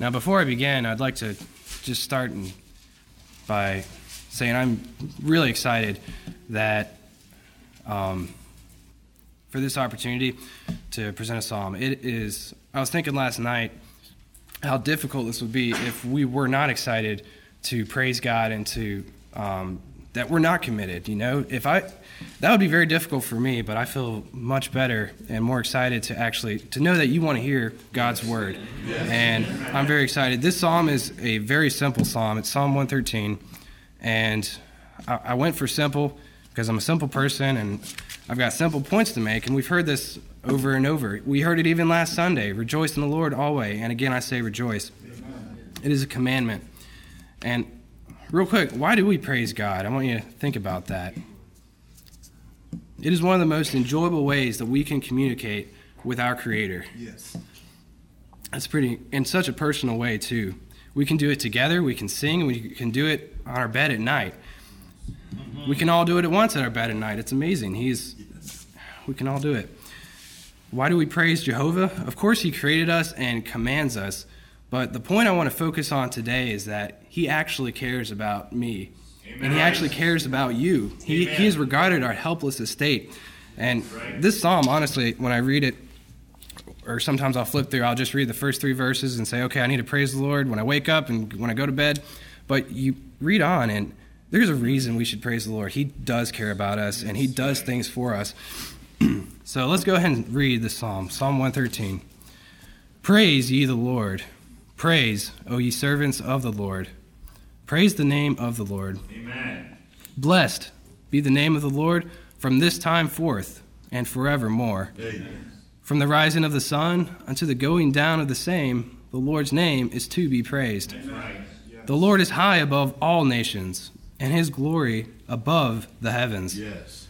Now, before I begin, I'd like to just start by saying I'm really excited that um, for this opportunity to present a psalm. It is. I was thinking last night how difficult this would be if we were not excited to praise God and to um, that we're not committed. You know, if I that would be very difficult for me, but I feel much better and more excited to actually to know that you want to hear God's word. And I'm very excited. This psalm is a very simple psalm. It's Psalm 113, and I, I went for simple because I'm a simple person and I've got simple points to make. And we've heard this over and over. We heard it even last Sunday. Rejoice in the Lord always. And again, I say rejoice. It is a commandment. And real quick, why do we praise God? I want you to think about that. It is one of the most enjoyable ways that we can communicate with our Creator. Yes. That's pretty, in such a personal way, too. We can do it together, we can sing, we can do it on our bed at night. We can all do it at once at our bed at night. It's amazing. He's, we can all do it. Why do we praise Jehovah? Of course, He created us and commands us. But the point I want to focus on today is that He actually cares about me Amen. And he actually cares about you. He, he has regarded our helpless estate. And right. this psalm, honestly, when I read it, or sometimes I'll flip through, I'll just read the first three verses and say, okay, I need to praise the Lord when I wake up and when I go to bed. But you read on, and there's a reason we should praise the Lord. He does care about us, and He does things for us. so let's go ahead and read the psalm Psalm 113. Praise ye the Lord. Praise, O ye servants of the Lord. Praise the name of the Lord. Amen. Blessed be the name of the Lord from this time forth and forevermore. Amen. From the rising of the sun unto the going down of the same, the Lord's name is to be praised. Yes. The Lord is high above all nations, and his glory above the heavens. Yes.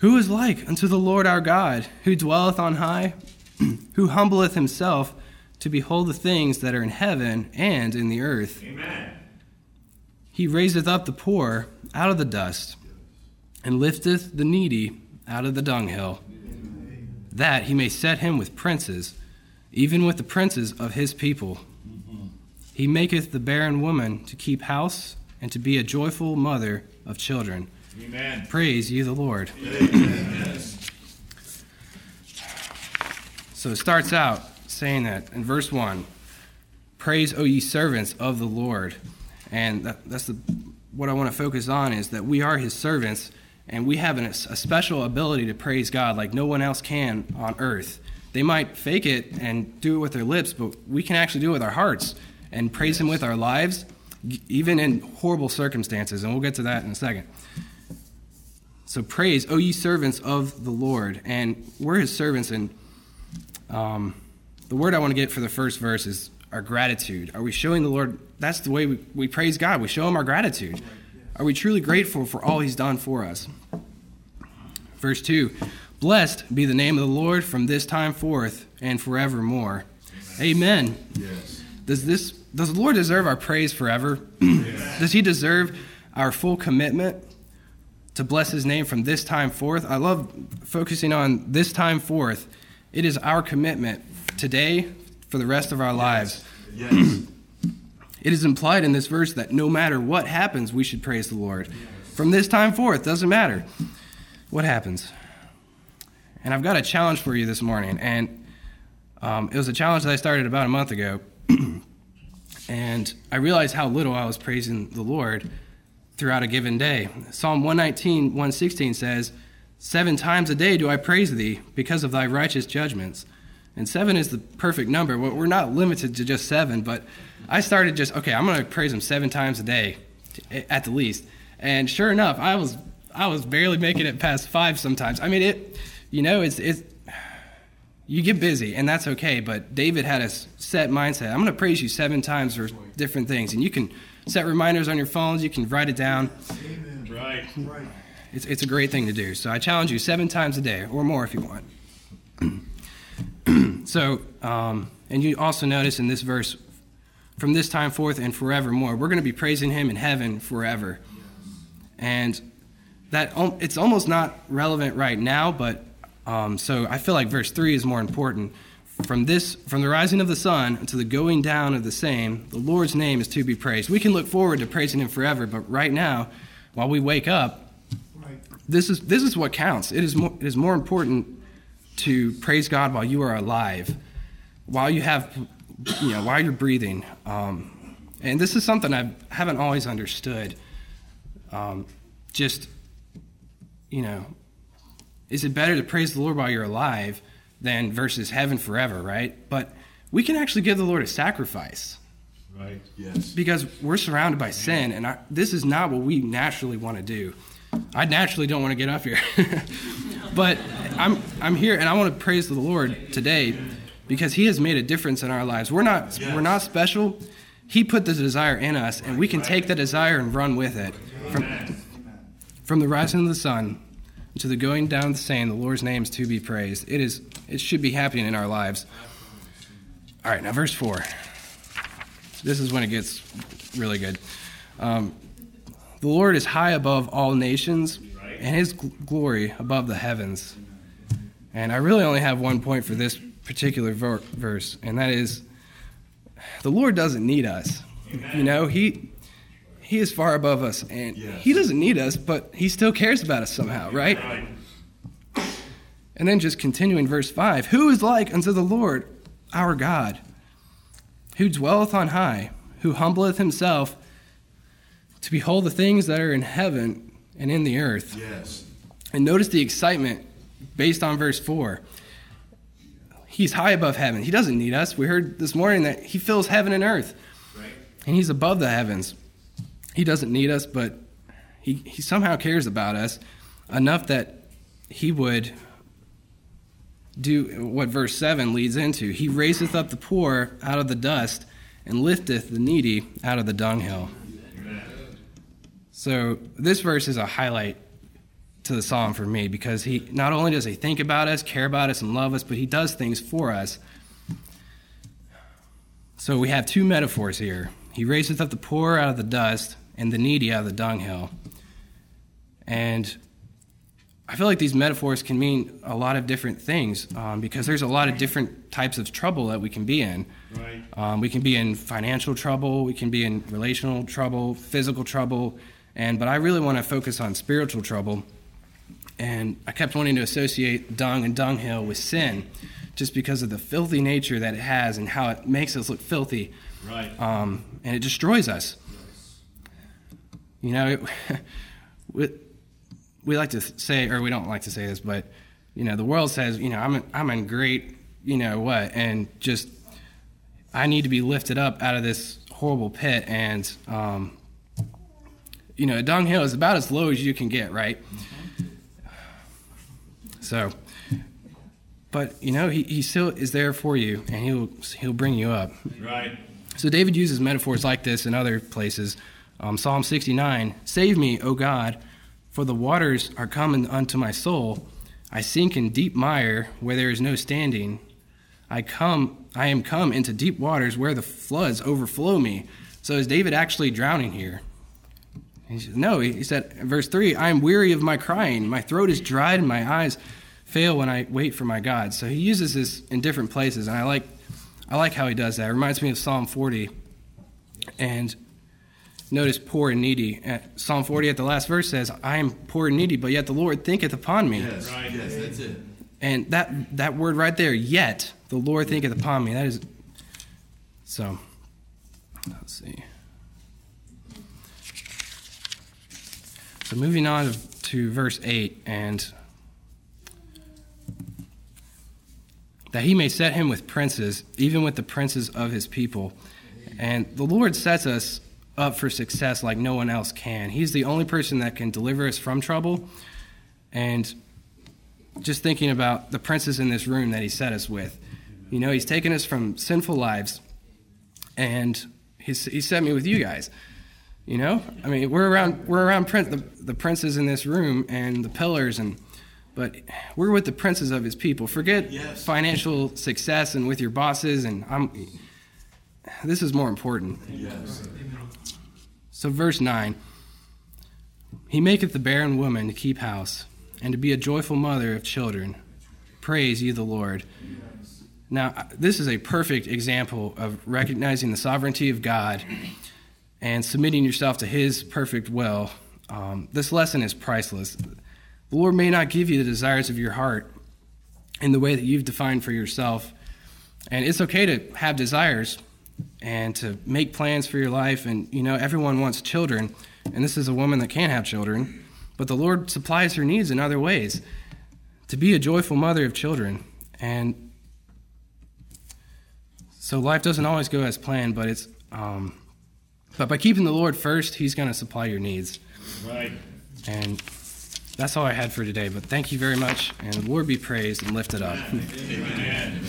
Who is like unto the Lord our God, who dwelleth on high, who humbleth himself to behold the things that are in heaven and in the earth? Amen. He raiseth up the poor out of the dust, and lifteth the needy out of the dunghill, that he may set him with princes, even with the princes of his people. He maketh the barren woman to keep house, and to be a joyful mother of children. Amen. Praise ye the Lord. So it starts out saying that in verse 1 Praise, O ye servants of the Lord. And that, that's the, what I want to focus on is that we are his servants and we have an, a special ability to praise God like no one else can on earth. They might fake it and do it with their lips, but we can actually do it with our hearts and praise him with our lives, even in horrible circumstances. And we'll get to that in a second. So praise, O ye servants of the Lord. And we're his servants. And um, the word I want to get for the first verse is our gratitude? Are we showing the Lord? That's the way we, we praise God. We show Him our gratitude. Are we truly grateful for all He's done for us? Verse 2 Blessed be the name of the Lord from this time forth and forevermore. Amen. Yes. Does this does the Lord deserve our praise forever? Yes. does he deserve our full commitment to bless his name from this time forth? I love focusing on this time forth. It is our commitment today for the rest of our lives. Yes. it is implied in this verse that no matter what happens, we should praise the Lord. Yes. From this time forth, doesn't matter what happens. And I've got a challenge for you this morning, and um, it was a challenge that I started about a month ago. and I realized how little I was praising the Lord throughout a given day. Psalm 119, 116 says, Seven times a day do I praise thee because of thy righteous judgments. And seven is the perfect number. We're not limited to just seven, but I started just, okay, I'm going to praise him seven times a day at the least. And sure enough, I was I was barely making it past five sometimes. I mean, it, you know, it's, it's, you get busy and that's okay. But David had a set mindset. I'm going to praise you seven times for different things. And you can set reminders on your phones. You can write it down. Amen. Right. Right. It's, it's a great thing to do. So I challenge you seven times a day or more if you want. so, um, and you also notice in this verse, from this time forth and forevermore, we're going to be praising him in heaven forever. And that it's almost not relevant right now, but um, so I feel like verse 3 is more important. from this from the rising of the sun to the going down of the same, the Lord's name is to be praised. We can look forward to praising him forever, but right now, while we wake up, this is this is what counts. It is more, it is more important to praise God while you are alive, while you have you know while you're breathing. Um, and this is something I haven't always understood. Um, just you know, is it better to praise the Lord while you're alive? than versus heaven forever, right? But we can actually give the Lord a sacrifice. Right. Yes. Because we're surrounded by sin, and I, this is not what we naturally want to do. I naturally don't want to get up here, but I'm I'm here, and I want to praise the Lord today because He has made a difference in our lives. We're not yes. we're not special. He put the desire in us, and we can take the desire and run with it. From, from the rising of the sun to the going down of the same, the Lord's name is to be praised. It is it should be happening in our lives. All right, now verse four. This is when it gets really good. Um, the Lord is high above all nations, and His glory above the heavens. And I really only have one point for this particular ver- verse, and that is, the Lord doesn't need us. Amen. You know, He He is far above us, and yes. He doesn't need us, but He still cares about us somehow, right? right. And then just continuing verse 5 Who is like unto the Lord our God, who dwelleth on high, who humbleth himself to behold the things that are in heaven and in the earth? Yes. And notice the excitement based on verse 4. He's high above heaven. He doesn't need us. We heard this morning that he fills heaven and earth. Right. And he's above the heavens. He doesn't need us, but he, he somehow cares about us enough that he would do what verse 7 leads into. He raiseth up the poor out of the dust and lifteth the needy out of the dunghill. So this verse is a highlight to the psalm for me because he not only does he think about us, care about us, and love us, but he does things for us. So we have two metaphors here. He raiseth up the poor out of the dust and the needy out of the dunghill. And I feel like these metaphors can mean a lot of different things um, because there's a lot of different types of trouble that we can be in. Right. Um, we can be in financial trouble, we can be in relational trouble, physical trouble, and but I really want to focus on spiritual trouble. And I kept wanting to associate dung and dunghill with sin, just because of the filthy nature that it has and how it makes us look filthy. Right. Um, and it destroys us. You know, it, with we like to say, or we don't like to say this, but you know, the world says, you know, I'm I'm in great, you know what, and just I need to be lifted up out of this horrible pit, and um, you know, a dunghill is about as low as you can get, right? So, but you know, he, he still is there for you, and he'll he'll bring you up. Right. So David uses metaphors like this in other places. Um, Psalm 69: "Save me, O God." For the waters are coming unto my soul. I sink in deep mire where there is no standing. I come I am come into deep waters where the floods overflow me. So is David actually drowning here? He said, no, he said, verse 3 I am weary of my crying. My throat is dried and my eyes fail when I wait for my God. So he uses this in different places, and I like, I like how he does that. It reminds me of Psalm 40. And Notice poor and needy. Uh, Psalm 40 at the last verse says, I am poor and needy, but yet the Lord thinketh upon me. Yes, right. yes, that's it. And that, that word right there, yet the Lord thinketh upon me, that is. So, let's see. So, moving on to verse 8, and that he may set him with princes, even with the princes of his people. And the Lord sets us up for success like no one else can. He's the only person that can deliver us from trouble. And just thinking about the princes in this room that he set us with. You know, he's taken us from sinful lives and he's, he set me with you guys. You know, I mean, we're around we're around the, the princes in this room and the pillars, and but we're with the princes of his people. Forget yes. financial success and with your bosses, and I'm. This is more important. Yes. So, verse 9 He maketh the barren woman to keep house, and to be a joyful mother of children. Praise ye the Lord. Now, this is a perfect example of recognizing the sovereignty of God and submitting yourself to His perfect will. Um, this lesson is priceless. The Lord may not give you the desires of your heart in the way that you've defined for yourself. And it's okay to have desires and to make plans for your life. And, you know, everyone wants children. And this is a woman that can't have children. But the Lord supplies her needs in other ways to be a joyful mother of children. And so life doesn't always go as planned, but it's. Um, but by keeping the Lord first, He's going to supply your needs. Right. And that's all I had for today. But thank you very much, and the Lord be praised and lifted up. Amen.